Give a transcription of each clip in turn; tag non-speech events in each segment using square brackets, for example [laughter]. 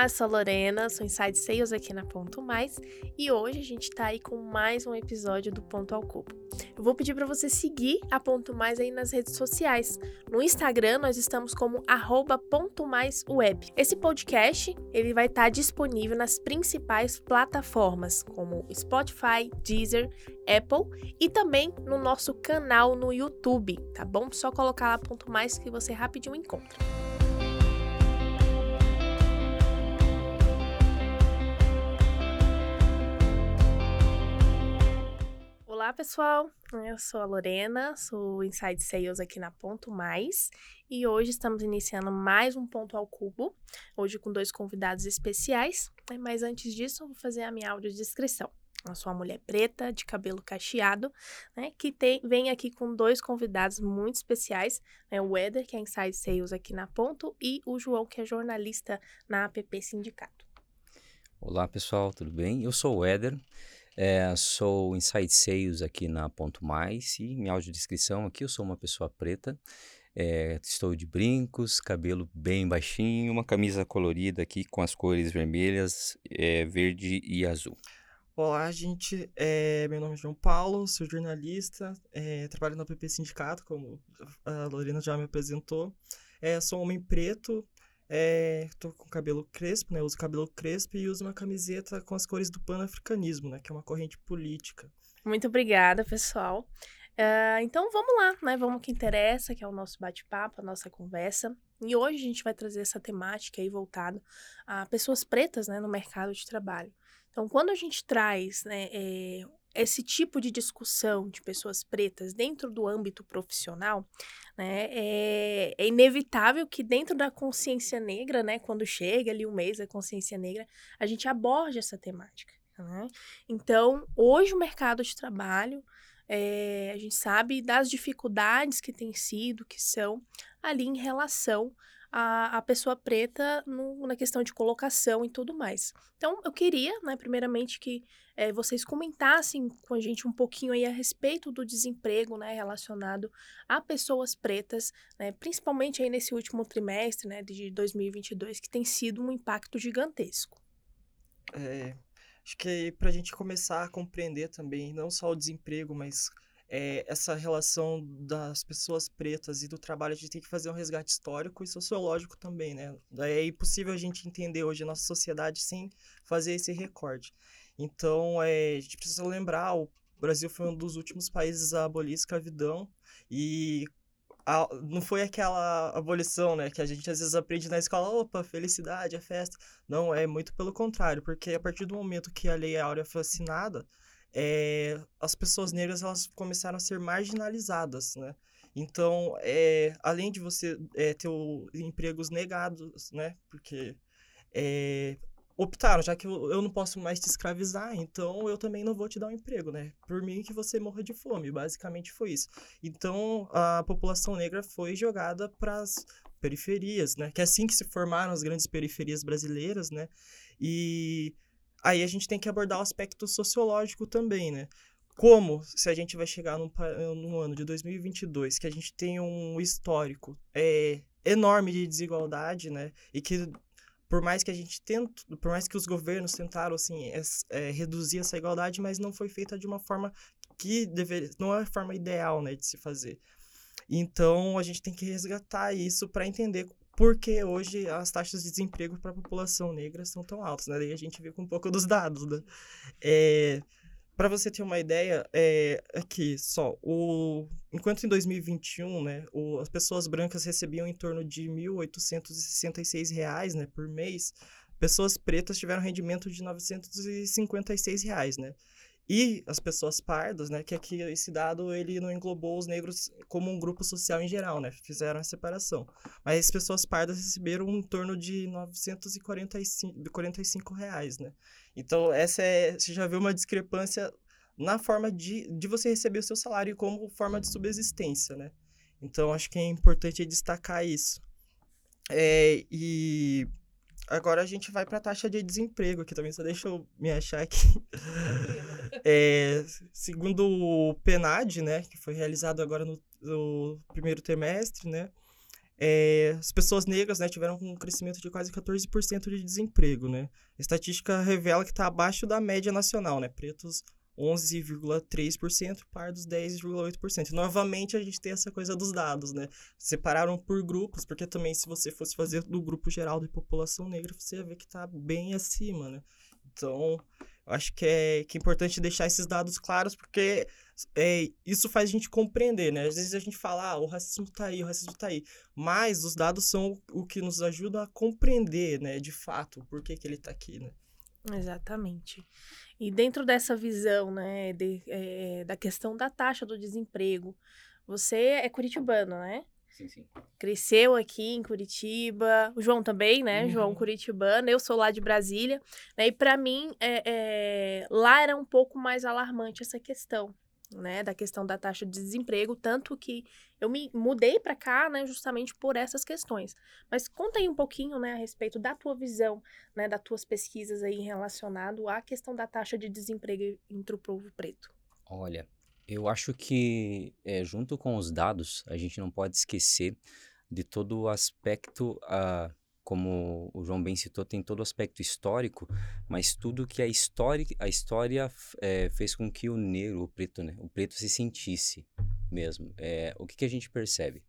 Olá, sou a Lorena, sou Inside Sales aqui na Ponto Mais e hoje a gente tá aí com mais um episódio do Ponto ao Cubo. Eu vou pedir para você seguir a Ponto Mais aí nas redes sociais. No Instagram nós estamos como arroba Ponto Mais Web. Esse podcast ele vai estar tá disponível nas principais plataformas como Spotify, Deezer, Apple e também no nosso canal no YouTube, tá bom? Só colocar lá Ponto Mais que você rapidinho encontra. Olá, pessoal. Eu sou a Lorena, sou Inside Sales aqui na Ponto Mais e hoje estamos iniciando mais um Ponto ao Cubo, hoje com dois convidados especiais. Né? Mas antes disso, vou fazer a minha audiodescrição. Eu sou uma mulher preta, de cabelo cacheado, né, que tem, vem aqui com dois convidados muito especiais, né, o Eder, que é Inside Sales aqui na Ponto, e o João, que é jornalista na APP Sindicato. Olá, pessoal, tudo bem? Eu sou o Eder, é, sou Inside Sales aqui na Ponto Mais e minha audiodescrição aqui, eu sou uma pessoa preta, é, estou de brincos, cabelo bem baixinho, uma camisa colorida aqui com as cores vermelhas, é, verde e azul. Olá, gente. É, meu nome é João Paulo, sou jornalista, trabalho no PP Sindicato, como a Lorena já me apresentou. Sou um homem preto, é, tô com cabelo crespo, né? Uso cabelo crespo e uso uma camiseta com as cores do panafricanismo, né? Que é uma corrente política. Muito obrigada, pessoal. Uh, então vamos lá, né? Vamos ao que interessa, que é o nosso bate-papo, a nossa conversa. E hoje a gente vai trazer essa temática aí voltada a pessoas pretas, né, no mercado de trabalho. Então, quando a gente traz né, é, esse tipo de discussão de pessoas pretas dentro do âmbito profissional, né, é, é, inevitável que dentro da consciência negra, né, quando chega ali o mês da consciência negra, a gente aborde essa temática. Né? Então, hoje o mercado de trabalho, é, a gente sabe das dificuldades que tem sido, que são ali em relação a, a pessoa preta no, na questão de colocação e tudo mais. Então, eu queria, né, primeiramente, que é, vocês comentassem com a gente um pouquinho aí a respeito do desemprego, né, relacionado a pessoas pretas, né, principalmente aí nesse último trimestre, né, de 2022, que tem sido um impacto gigantesco. É, acho que para a gente começar a compreender também, não só o desemprego, mas é, essa relação das pessoas pretas e do trabalho, a gente tem que fazer um resgate histórico e sociológico também, né? É impossível a gente entender hoje a nossa sociedade sem fazer esse recorde. Então, é, a gente precisa lembrar, o Brasil foi um dos últimos países a abolir a escravidão e a, não foi aquela abolição, né, que a gente às vezes aprende na escola, opa, felicidade, é festa. Não, é muito pelo contrário, porque a partir do momento que a Lei Áurea foi assinada, é, as pessoas negras elas começaram a ser marginalizadas, né? Então, é, além de você é, ter o, empregos negados, né? Porque é, optaram, já que eu, eu, não posso mais te escravizar, então eu também não vou te dar um emprego, né? Por mim que você morra de fome, basicamente foi isso. Então, a população negra foi jogada para as periferias, né? Que é assim que se formaram as grandes periferias brasileiras, né? E Aí a gente tem que abordar o aspecto sociológico também, né? Como, se a gente vai chegar num, num ano de 2022, que a gente tem um histórico é, enorme de desigualdade, né? E que por mais que a gente tenta, por mais que os governos tentaram assim é, é, reduzir essa igualdade, mas não foi feita de uma forma que deveria, não é a forma ideal, né, de se fazer. Então a gente tem que resgatar isso para entender porque hoje as taxas de desemprego para a população negra são tão altas, né? Daí a gente vê com um pouco dos dados, né? É, para você ter uma ideia, é, aqui só, o, enquanto em 2021, né, o, as pessoas brancas recebiam em torno de 1.866 reais, né, por mês, pessoas pretas tiveram rendimento de 956 reais, né? E as pessoas pardas, né, que aqui esse dado ele não englobou os negros como um grupo social em geral, né, fizeram a separação. Mas as pessoas pardas receberam em torno de 945 reais, né. Então essa é, você já vê uma discrepância na forma de, de você receber o seu salário como forma de subsistência, né. Então acho que é importante destacar isso. É, e agora a gente vai para a taxa de desemprego aqui também, só deixa eu me achar aqui. [laughs] é, segundo o PNAD, né, que foi realizado agora no, no primeiro trimestre, né, é, as pessoas negras né, tiveram um crescimento de quase 14% de desemprego. Né? A estatística revela que está abaixo da média nacional. Né? Pretos 11,3%, pardos 10,8%. Novamente a gente tem essa coisa dos dados, né? Separaram por grupos, porque também se você fosse fazer do grupo geral de população negra, você ia ver que está bem acima, né? Então, acho que é, que é importante deixar esses dados claros, porque é, isso faz a gente compreender, né? Às vezes a gente fala, ah, o racismo está aí, o racismo está aí. Mas os dados são o, que nos ajuda a compreender, né, de fato, por que, que ele está aqui, né? Exatamente. E dentro dessa visão, né, de, é, da questão da taxa do desemprego, você é curitibano, né? Sim, sim. Cresceu aqui em Curitiba, o João também, né? Uhum. João Curitibano, eu sou lá de Brasília, né? E para mim, é, é, lá era um pouco mais alarmante essa questão, né, da questão da taxa de desemprego, tanto que eu me mudei para cá, né, justamente por essas questões. Mas conta aí um pouquinho, né, a respeito da tua visão, né, das tuas pesquisas aí relacionado à questão da taxa de desemprego entre o povo preto. Olha, eu acho que é, junto com os dados, a gente não pode esquecer de todo o aspecto uh, como o João bem citou, tem todo o aspecto histórico, mas tudo que a história, a história é, fez com que o negro, o preto, né, o preto se sentisse mesmo. É, o que, que a gente percebe?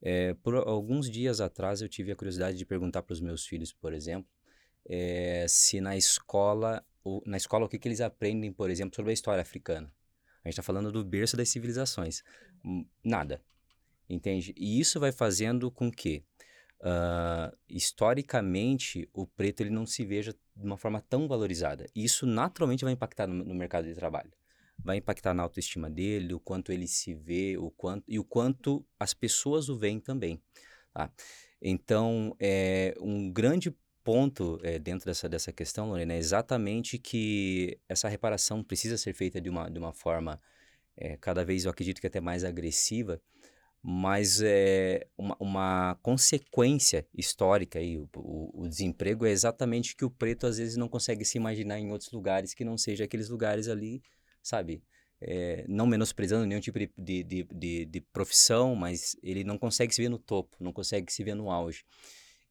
É, por alguns dias atrás eu tive a curiosidade de perguntar para os meus filhos, por exemplo, é, se na escola, o, na escola o que, que eles aprendem, por exemplo, sobre a história africana. A gente está falando do berço das civilizações. Nada. Entende? E isso vai fazendo com que uh, historicamente o preto ele não se veja de uma forma tão valorizada. E isso naturalmente vai impactar no, no, mercado de trabalho. Vai impactar na autoestima dele, o quanto ele se vê, o quanto e o quanto as pessoas o veem também. Tá? Então, é um grande ponto é, dentro dessa, dessa questão, Lorena, é exatamente que essa reparação precisa ser feita de uma, de uma forma é, cada vez, eu acredito que até mais agressiva, mas é uma, uma consequência histórica aí. O, o, o, desemprego é exatamente que o preto às vezes não consegue se imaginar em outros lugares que não seja aqueles lugares ali, sabe? É, não menosprezando nenhum tipo de, de, de, de, profissão, mas ele não consegue se ver no topo, não consegue se ver no auge.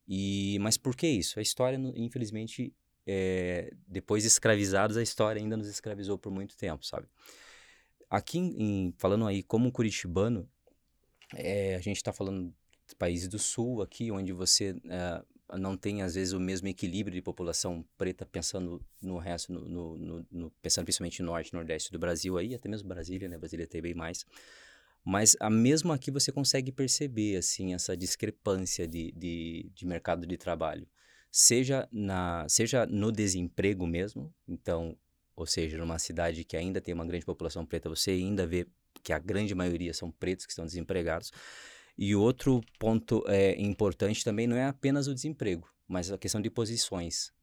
E, mas por que isso? A história, infelizmente, é, depois de escravizados, a história ainda nos escravizou por muito tempo, sabe? Aqui, em, falando aí como curitibano, é, a gente está falando de países do sul aqui, onde você é, não tem, às vezes, o mesmo equilíbrio de população preta pensando no resto, no, no, no, pensando principalmente no norte nordeste do Brasil aí, até mesmo Brasília, né? Brasília tem bem mais. Mas a mesmo aqui você consegue perceber, assim, essa discrepância de, de, de mercado de trabalho. Seja, na, seja no desemprego mesmo, então, ou seja, numa cidade que ainda tem uma grande população preta, você ainda vê que a grande maioria são pretos que estão desempregados. E outro ponto é, importante também não é apenas o desemprego, mas a questão de posições.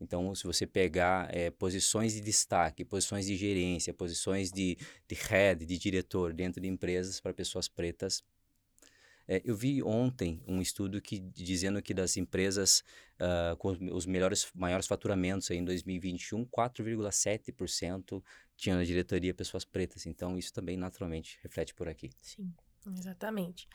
Então, se você pegar é, posições de destaque, posições de gerência, posições de, de head, de diretor dentro de empresas para pessoas pretas, é, eu vi ontem um estudo que dizendo que das empresas uh, com os melhores, maiores faturamentos em 2021, 4,7% tinham na diretoria pessoas pretas. Então, isso também naturalmente reflete por aqui. Sim. Exatamente.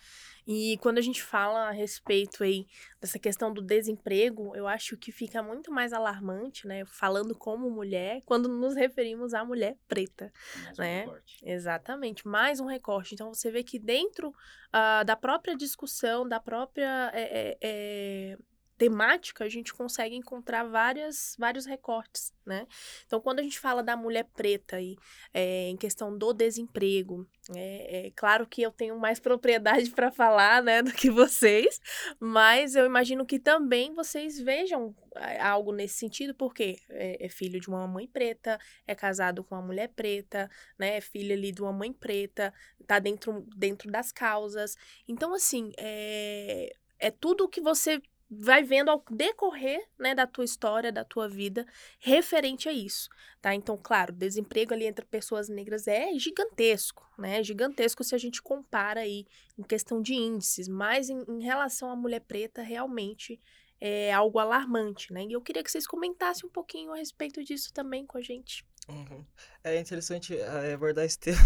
E quando a gente fala a respeito aí dessa questão do desemprego, eu acho que fica muito mais alarmante, né, falando como mulher, quando nos referimos à mulher preta, mais né? Um Exatamente, mais um recorte. Então você vê que dentro uh, da própria discussão, da própria é, é, temática, a gente consegue encontrar várias, vários recortes, né? Então, quando a gente fala da mulher preta aí, é, em questão do desemprego, é, é claro que eu tenho mais [laughs] propriedade para falar, né, do que vocês, mas eu imagino que também vocês vejam é, algo nesse sentido, porque é, é filho de uma mãe preta, é casado com uma mulher preta, né, é filho ali de uma mãe preta, tá dentro, dentro das causas. Então, assim, é, é tudo que você vai vendo ao decorrer, né, da tua história, da tua vida, referente a isso, tá? Então, claro, desemprego ali entre pessoas negras é gigantesco, né? Gigantesco se a gente compara aí em questão de índices, mas em, em relação à mulher preta, realmente é algo alarmante, né? E eu queria que vocês comentassem um pouquinho a respeito disso também com a gente. Uhum. É interessante é, abordar esse [laughs] tema,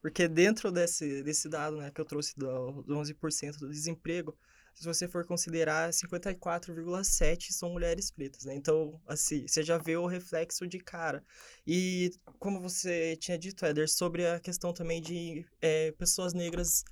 porque dentro desse, desse dado né, que eu trouxe do, do 11% do desemprego, se você for considerar, 54,7 são mulheres pretas, né? Então, assim, você já vê o reflexo de cara. E como você tinha dito, Éder, sobre a questão também de é, pessoas negras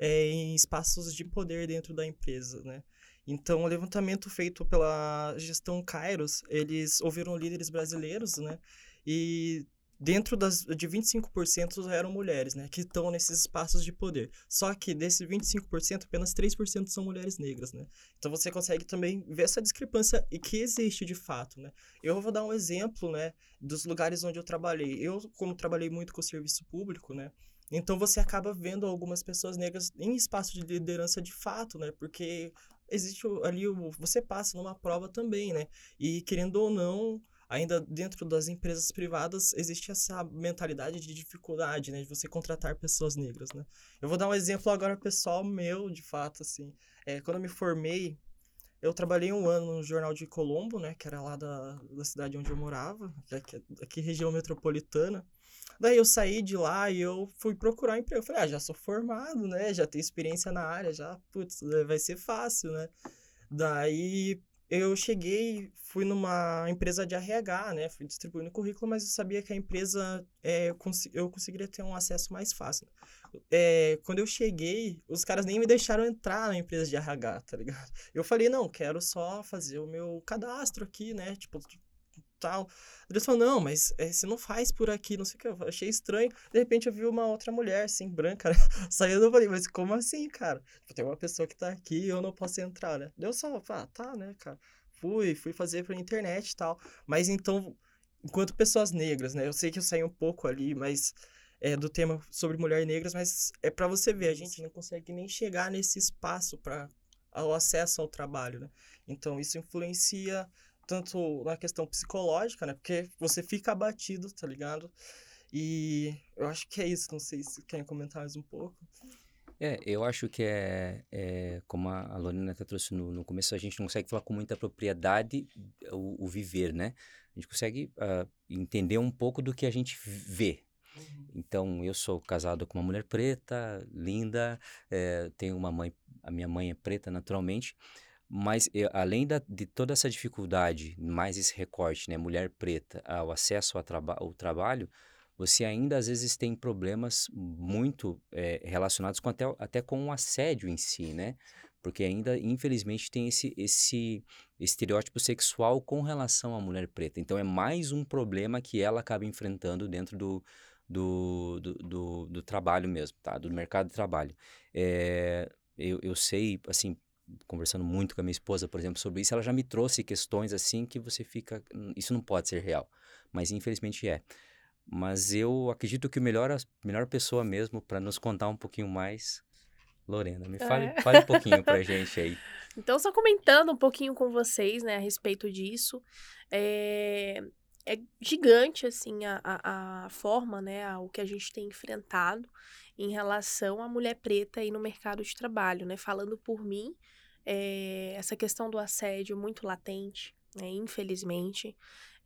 é, em espaços de poder dentro da empresa, né? Então, o levantamento feito pela gestão Kairos, eles ouviram líderes brasileiros, né? E dentro das, de 25% eram mulheres, né? Que estão nesses espaços de poder. Só que desses 25%, apenas 3% são mulheres negras, né? Então, você consegue também ver essa discrepância e que existe de fato, né? Eu vou dar um exemplo, né? Dos lugares onde eu trabalhei. Eu, como trabalhei muito com o serviço público, né? Então você acaba vendo algumas pessoas negras em espaço de liderança de fato, né? Porque existe ali, você passa numa prova também, né? E querendo ou não, ainda dentro das empresas privadas existe essa mentalidade de dificuldade, né, de você contratar pessoas negras, né? Eu vou dar um exemplo agora pessoal meu, de fato, assim, é, quando eu me formei, eu trabalhei um ano no jornal de Colombo, né, que era lá da, da cidade onde eu morava, aqui, aqui região metropolitana. Daí eu saí de lá e eu fui procurar emprego. Eu falei, ah, já sou formado, né? Já tenho experiência na área, já, putz, vai ser fácil, né? Daí eu cheguei, fui numa empresa de RH, né? Fui distribuindo currículo, mas eu sabia que a empresa é, eu conseguiria ter um acesso mais fácil. É, quando eu cheguei, os caras nem me deixaram entrar na empresa de RH, tá ligado? Eu falei, não, quero só fazer o meu cadastro aqui, né? Tipo, tal. Eles falaram, não, mas é, você não faz por aqui, não sei o que. Eu achei estranho. De repente eu vi uma outra mulher, assim, branca, né? [laughs] saindo. Eu falei, mas como assim, cara? Tipo, tem uma pessoa que tá aqui e eu não posso entrar, né? Deu só, ah, tá, né, cara? Fui, fui fazer pela internet e tal. Mas então, enquanto pessoas negras, né? Eu sei que eu saí um pouco ali, mas é, do tema sobre mulheres negras, mas é para você ver, a gente não consegue nem chegar nesse espaço para o acesso ao trabalho, né? Então isso influencia tanto na questão psicológica, né? Porque você fica abatido, tá ligado? E eu acho que é isso. Não sei se querem comentar mais um pouco. É, eu acho que é, é como a Lorena até trouxe no, no, começo, a gente não consegue falar com muita propriedade o, o viver, né? A gente consegue uh, entender um pouco do que a gente vê. Uhum. Então, eu sou casado com uma mulher preta, linda, é, tenho uma mãe, a minha mãe é preta naturalmente, mas além da, de toda essa dificuldade, mais esse recorte, né, mulher preta, ao acesso ao, traba ao trabalho, você ainda às vezes tem problemas muito é, relacionados com até, até com o assédio em si, né? Porque ainda, infelizmente, tem esse, esse estereótipo sexual com relação à mulher preta. Então, é mais um problema que ela acaba enfrentando dentro do, do, do, do, do trabalho mesmo, tá? Do mercado de trabalho. É, eu, eu sei, assim, conversando muito com a minha esposa, por exemplo, sobre isso, ela já me trouxe questões assim que você fica, hum, isso não pode ser real, mas infelizmente é. Mas eu acredito que o melhor, a melhor pessoa mesmo para nos contar um pouquinho mais, Lorena, me fale, é. fale um pouquinho pra gente aí. [laughs] Então, só comentando um pouquinho com vocês, né, a respeito disso, é, é gigante, assim, a, a, a forma, né, o que a gente tem enfrentado em relação à mulher preta aí no mercado de trabalho, né, falando por mim, é, essa questão do assédio muito latente, né, infelizmente.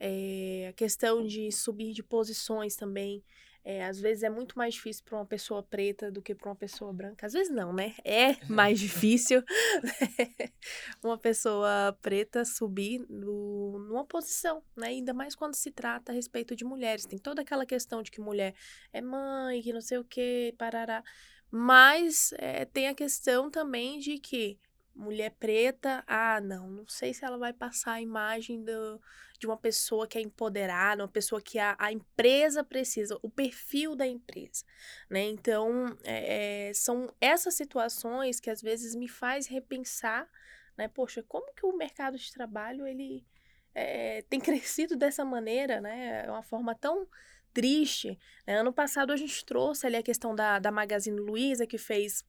É, a questão de subir de posições também. É, às vezes é muito mais difícil para uma pessoa preta do que para uma pessoa branca. Às vezes não, né? É [laughs] mais difícil [laughs] uma pessoa preta subir no, numa posição, né? Ainda mais quando se trata a respeito de mulheres. Tem toda aquela questão de que mulher é mãe, que não sei o que, parará. Mas é, tem a questão também de que mulher preta, ah, não, não sei se ela vai passar a imagem do, de uma pessoa que é empoderada, uma pessoa que a, a empresa precisa, o perfil da empresa, né? Então, é, são essas situações que às vezes me faz repensar, né? Poxa, como que o mercado de trabalho, ele é, tem [laughs] crescido dessa maneira, né? É uma forma tão triste. Né? Ano passado a gente trouxe ali a questão da, da Magazine Luiza, que fez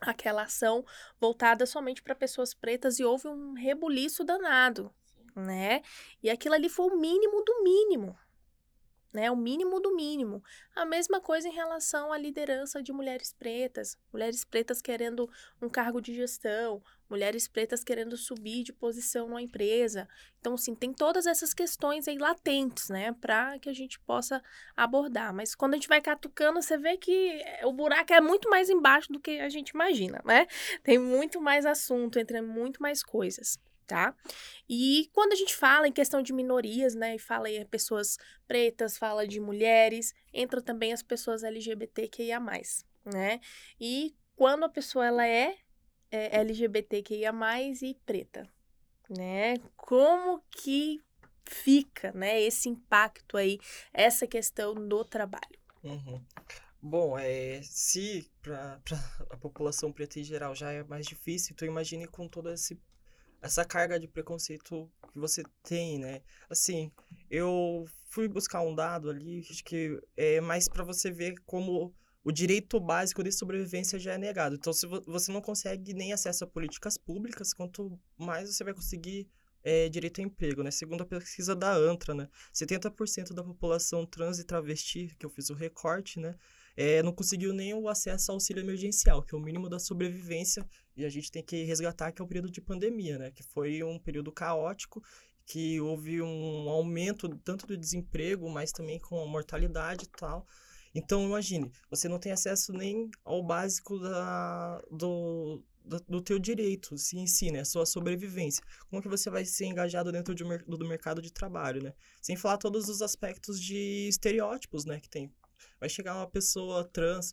aquela ação voltada somente para pessoas pretas e houve um rebuliço danado, né? E aquilo ali foi o mínimo do mínimo. Né? O mínimo do mínimo. A mesma coisa em relação à liderança de mulheres pretas, mulheres pretas querendo um cargo de gestão, mulheres pretas querendo subir de posição numa empresa. Então, assim, tem todas essas questões aí latentes, né, para que a gente possa abordar. Mas quando a gente vai catucando, você vê que o buraco é muito mais embaixo do que a gente imagina, né? Tem muito mais assunto, entre muito mais coisas tá? E quando a gente fala em questão de minorias, né, e fala em pessoas pretas, fala de mulheres, entra também as pessoas LGBTQIA+, né? E quando a pessoa ela é, é LGBTQIA+, e preta, né? Como que fica, né, esse impacto aí, essa questão do trabalho? Uhum. Bom, é, se para a população preta em geral já é mais difícil, então imagine com todo esse essa carga de preconceito que você tem, né? Assim, eu fui buscar um dado ali, acho que é mais para você ver como o direito básico de sobrevivência já é negado. Então, se você não consegue nem acesso a políticas públicas, quanto mais você vai conseguir é, direito a emprego, né? Segundo a pesquisa da ANTRA, né? 70% da população trans e travesti, que eu fiz o recorte, né? É, não conseguiu nem o acesso ao auxílio emergencial, que é o mínimo da sobrevivência e a gente tem que resgatar que é o período de pandemia, né? Que foi um período caótico, que houve um aumento tanto do desemprego, mas também com a mortalidade e tal. Então, imagine, você não tem acesso nem ao básico da, do, do, teu direito assim, em si, né? Sua sobrevivência. Como que você vai ser engajado dentro de, do, do mercado de trabalho, né? Sem falar todos os aspectos de estereótipos, né? Que tem. Vai chegar uma pessoa trans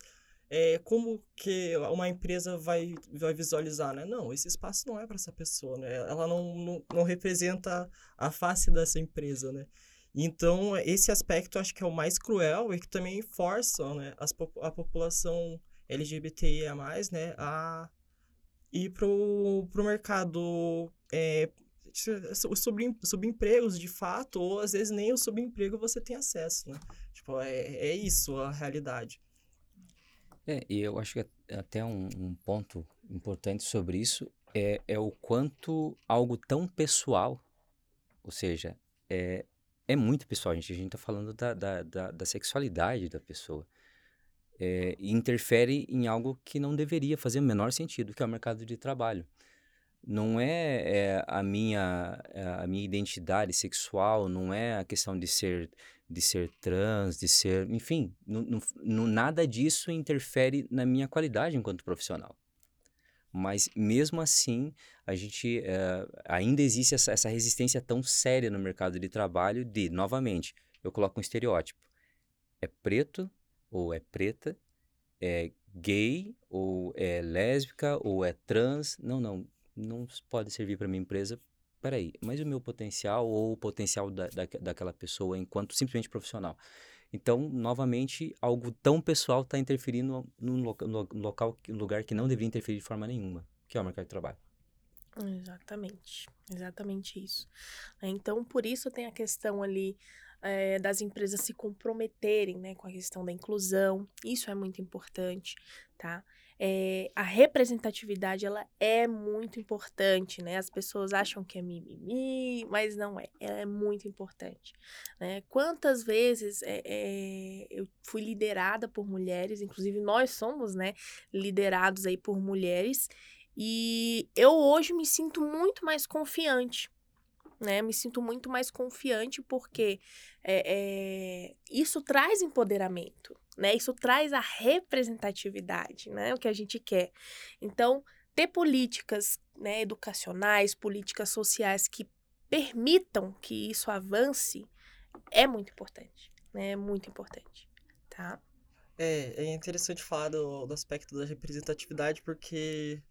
é, como que uma empresa vai, vai visualizar, né? Não, esse espaço não é para essa pessoa, né? Ela não, não, não representa a face dessa empresa, né? Então, esse aspecto acho que é o mais cruel e que também força né, as, a população LGBTIA+, né, a ir pro, pro mercado é, sobre, subempregos de fato, ou às vezes nem o subemprego você tem acesso, né? Tipo, é, é isso a realidade. É, e eu acho que até um, um ponto importante sobre isso é, é o quanto algo tão pessoal, ou seja, é, é muito pessoal, gente. A gente está falando da, da, da, da, sexualidade da pessoa. É, interfere em algo que não deveria fazer o menor sentido, que é o mercado de trabalho. Não é, é a, minha, a minha identidade sexual, não é a questão de ser de ser trans, de ser. Enfim, não, não, nada disso interfere na minha qualidade enquanto profissional. Mas mesmo assim, a gente é, ainda existe essa, essa resistência tão séria no mercado de trabalho de, novamente, eu coloco um estereótipo. É preto ou é preta, é gay ou é lésbica ou é trans. Não, não, não pode servir para minha empresa peraí, mas o meu potencial ou o potencial da, da, daquela pessoa enquanto simplesmente profissional. Então, novamente, algo tão pessoal está interferindo num loca, no local, lugar que não deveria interferir de forma nenhuma, que é o mercado de trabalho. Exatamente, exatamente isso. Então, por isso tem a questão ali é, das empresas se comprometerem né, com a questão da inclusão, isso é muito importante, tá? É, a representatividade ela é muito importante, né? As pessoas acham que é mimimi, mas não é. Ela é muito importante, né? Quantas vezes é, é, eu fui liderada por mulheres, inclusive nós somos, né, liderados aí por mulheres, e eu hoje me sinto muito mais confiante, né? Me sinto muito mais confiante porque é, é, isso traz empoderamento, né? Isso traz a representatividade, né? O que a gente quer. Então, ter políticas né, educacionais, políticas sociais que permitam que isso avance é muito importante, né? É muito importante, tá? É, é interessante falar do, do aspecto da representatividade porque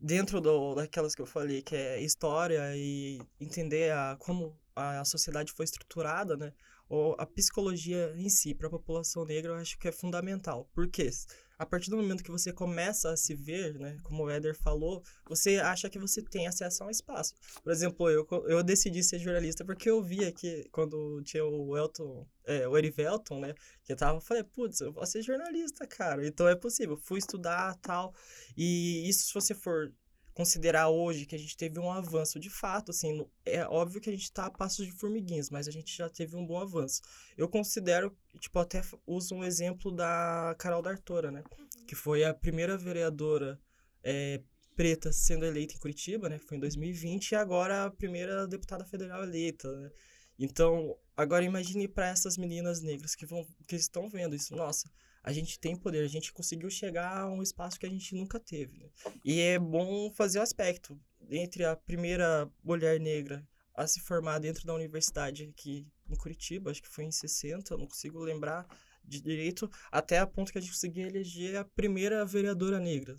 dentro do, daquelas que eu falei, que é história e entender a, como a sociedade foi estruturada, né? Ou a psicologia em si para a população negra eu acho que é fundamental. Porque a partir do momento que você começa a se ver, né, como o Éder falou, você acha que você tem acesso a um espaço. Por exemplo, eu, eu decidi ser jornalista porque eu via que quando tinha o Elton, é, o Erivelton, né, que tava, eu falei, putz, eu vou ser jornalista, cara. Então é possível. Fui estudar tal. E isso, se você for considerar hoje que a gente teve um avanço de fato, assim, é óbvio que a gente está a passos de formiguinhas, mas a gente já teve um bom avanço. Eu considero, tipo, até uso um exemplo da Carol D'Artora, né? Que foi a primeira vereadora é, preta sendo eleita em Curitiba, né? Que foi em 2020, e agora a primeira deputada federal eleita, né? Então, agora imagine para essas meninas negras que vão que estão vendo isso. Nossa, a gente tem poder, a gente conseguiu chegar a um espaço que a gente nunca teve. Né? E é bom fazer o aspecto entre a primeira mulher negra a se formar dentro da universidade aqui em Curitiba, acho que foi em 60, não consigo lembrar de direito, até a ponto que a gente conseguiu eleger a primeira vereadora negra.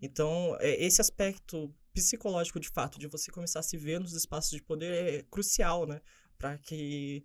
Então, é, esse aspecto psicológico de fato de você começar a se ver nos espaços de poder é crucial, né? Para que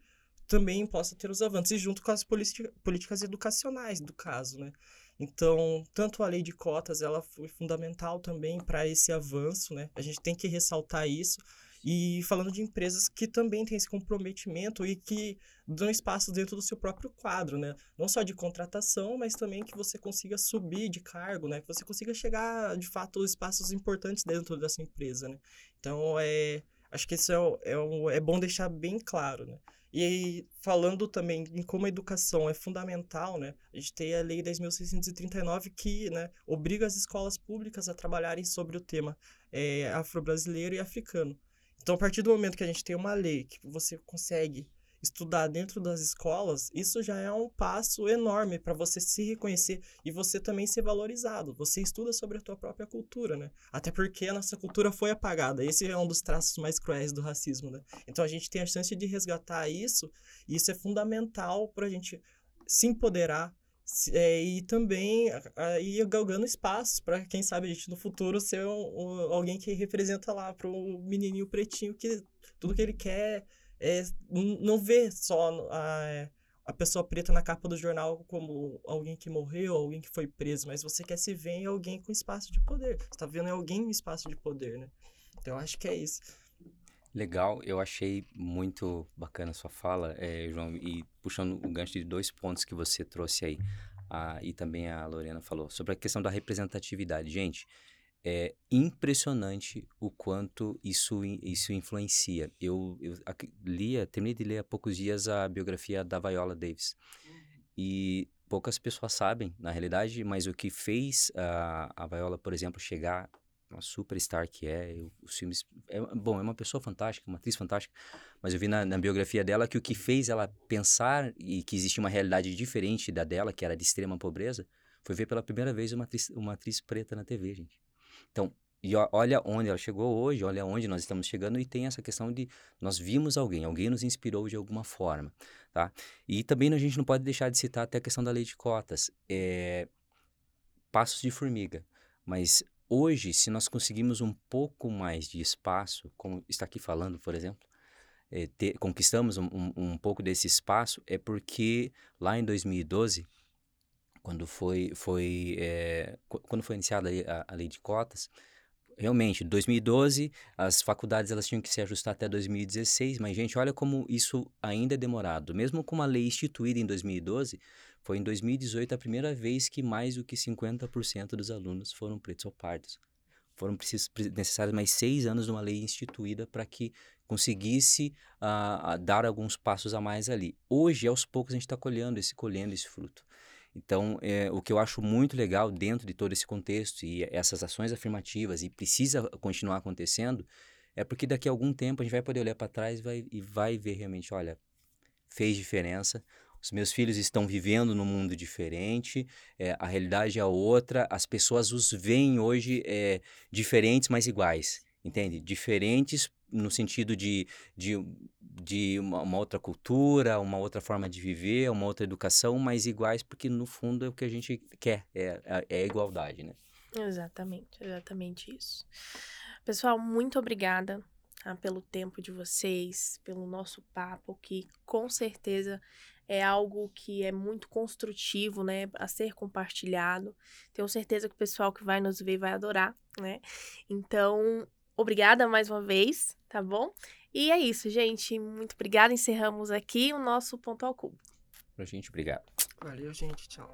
também possa ter os avanços, junto com as políticas educacionais do caso, né? Então, tanto a lei de cotas, ela foi fundamental também para esse avanço, né? A gente tem que ressaltar isso. E falando de empresas que também têm esse comprometimento e que dão espaço dentro do seu próprio quadro, né? Não só de contratação, mas também que você consiga subir de cargo, né? Que você consiga chegar, de fato, a espaços importantes dentro dessa empresa, né? Então, é, acho que isso é, é, é bom deixar bem claro, né? E falando também em como a educação é fundamental, né? A gente tem a Lei 10.639 que né, obriga as escolas públicas a trabalharem sobre o tema é, afro-brasileiro e africano. Então, a partir do momento que a gente tem uma lei que você consegue estudar dentro das escolas, isso já é um passo enorme para você se reconhecer e você também ser valorizado. Você estuda sobre a tua própria cultura, né? Até porque a nossa cultura foi apagada. Esse é um dos traços mais cruéis do racismo, né? Então a gente tem a chance de resgatar isso e isso é fundamental para a gente se empoderar é, e também ir galgando espaços para quem sabe a gente no futuro ser um, um, alguém que representa lá para o menininho pretinho que tudo que ele quer é, não vê só a, a pessoa preta na capa do jornal como alguém que morreu, alguém que foi preso, mas você quer se ver em alguém com espaço de poder. Você está vendo em alguém em espaço de poder, né? Então, eu acho que é isso. Legal, eu achei muito bacana a sua fala, é, João, e puxando o gancho de dois pontos que você trouxe aí, a, e também a Lorena falou, sobre a questão da representatividade. Gente, é impressionante o quanto isso, isso influencia. Eu, eu lia, terminei de ler há poucos dias a biografia da Viola Davis. E poucas pessoas sabem, na realidade, mas o que fez a, a Viola, por exemplo, chegar uma superstar que é, eu, os filmes... É, bom, é uma pessoa fantástica, uma atriz fantástica, mas eu vi na, na, biografia dela que o que fez ela pensar e que existia uma realidade diferente da dela, que era de extrema pobreza, foi ver pela primeira vez uma atriz, uma atriz preta na TV, gente. Então, e olha onde ela chegou hoje, olha onde nós estamos chegando e tem essa questão de nós vimos alguém, alguém nos inspirou de alguma forma, tá? E também a gente não pode deixar de citar até a questão da lei de cotas, é, passos de formiga, mas hoje, se nós conseguimos um pouco mais de espaço, como está aqui falando, por exemplo, é, ter, conquistamos um, um, um pouco desse espaço, é porque lá em 2012 quando foi, foi, é, quando foi iniciada a, a, lei de cotas, realmente, 2012, as faculdades elas tinham que se ajustar até 2016, mas, gente, olha como isso ainda é demorado. Mesmo com uma lei instituída em 2012, foi em 2018 a primeira vez que mais do que 50% dos alunos foram pretos ou pardos. Foram necessários mais seis anos de uma lei instituída para que conseguisse uh, dar alguns passos a mais ali. Hoje, aos poucos, a gente está colhendo esse, colhendo esse fruto. Então, é, o que eu acho muito legal dentro de todo esse contexto e essas ações afirmativas, e precisa continuar acontecendo, é porque daqui a algum tempo a gente vai poder olhar para trás e vai, e vai ver realmente: olha, fez diferença. Os meus filhos estão vivendo num mundo diferente, é, a realidade é outra, as pessoas os veem hoje é, diferentes, mas iguais, entende? Diferentes no sentido de, de, de uma, uma, outra cultura, uma outra forma de viver, uma outra educação, mas iguais, porque no fundo é o que a gente quer, é, é, é a igualdade, né? Exatamente, exatamente isso. Pessoal, muito obrigada tá, pelo tempo de vocês, pelo nosso papo, que com certeza é algo que é muito construtivo, né, a ser compartilhado. Tenho certeza que o pessoal que vai nos ver vai adorar, né? Então, obrigada mais uma vez, tá bom? E é isso, gente. Muito obrigada. Encerramos aqui o nosso Ponto ao Cubo. Pra gente, obrigado. Valeu, gente. Tchau.